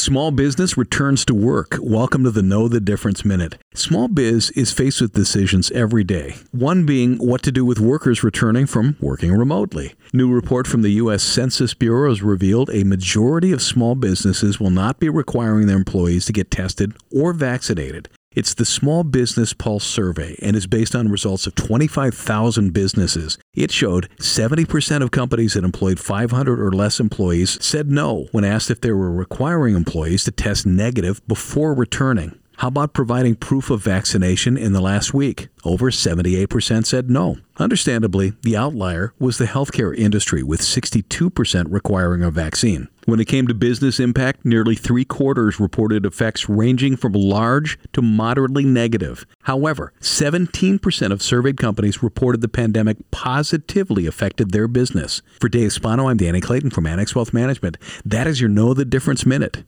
Small business returns to work. Welcome to the Know the Difference Minute. Small biz is faced with decisions every day. One being what to do with workers returning from working remotely. New report from the U.S. Census Bureau has revealed a majority of small businesses will not be requiring their employees to get tested or vaccinated. It's the Small Business Pulse survey and is based on results of 25,000 businesses. It showed 70% of companies that employed 500 or less employees said no when asked if they were requiring employees to test negative before returning. How about providing proof of vaccination in the last week? Over 78% said no. Understandably, the outlier was the healthcare industry, with 62% requiring a vaccine. When it came to business impact, nearly three quarters reported effects ranging from large to moderately negative. However, 17% of surveyed companies reported the pandemic positively affected their business. For Dave Spano, I'm Danny Clayton from Annex Wealth Management. That is your Know the Difference Minute.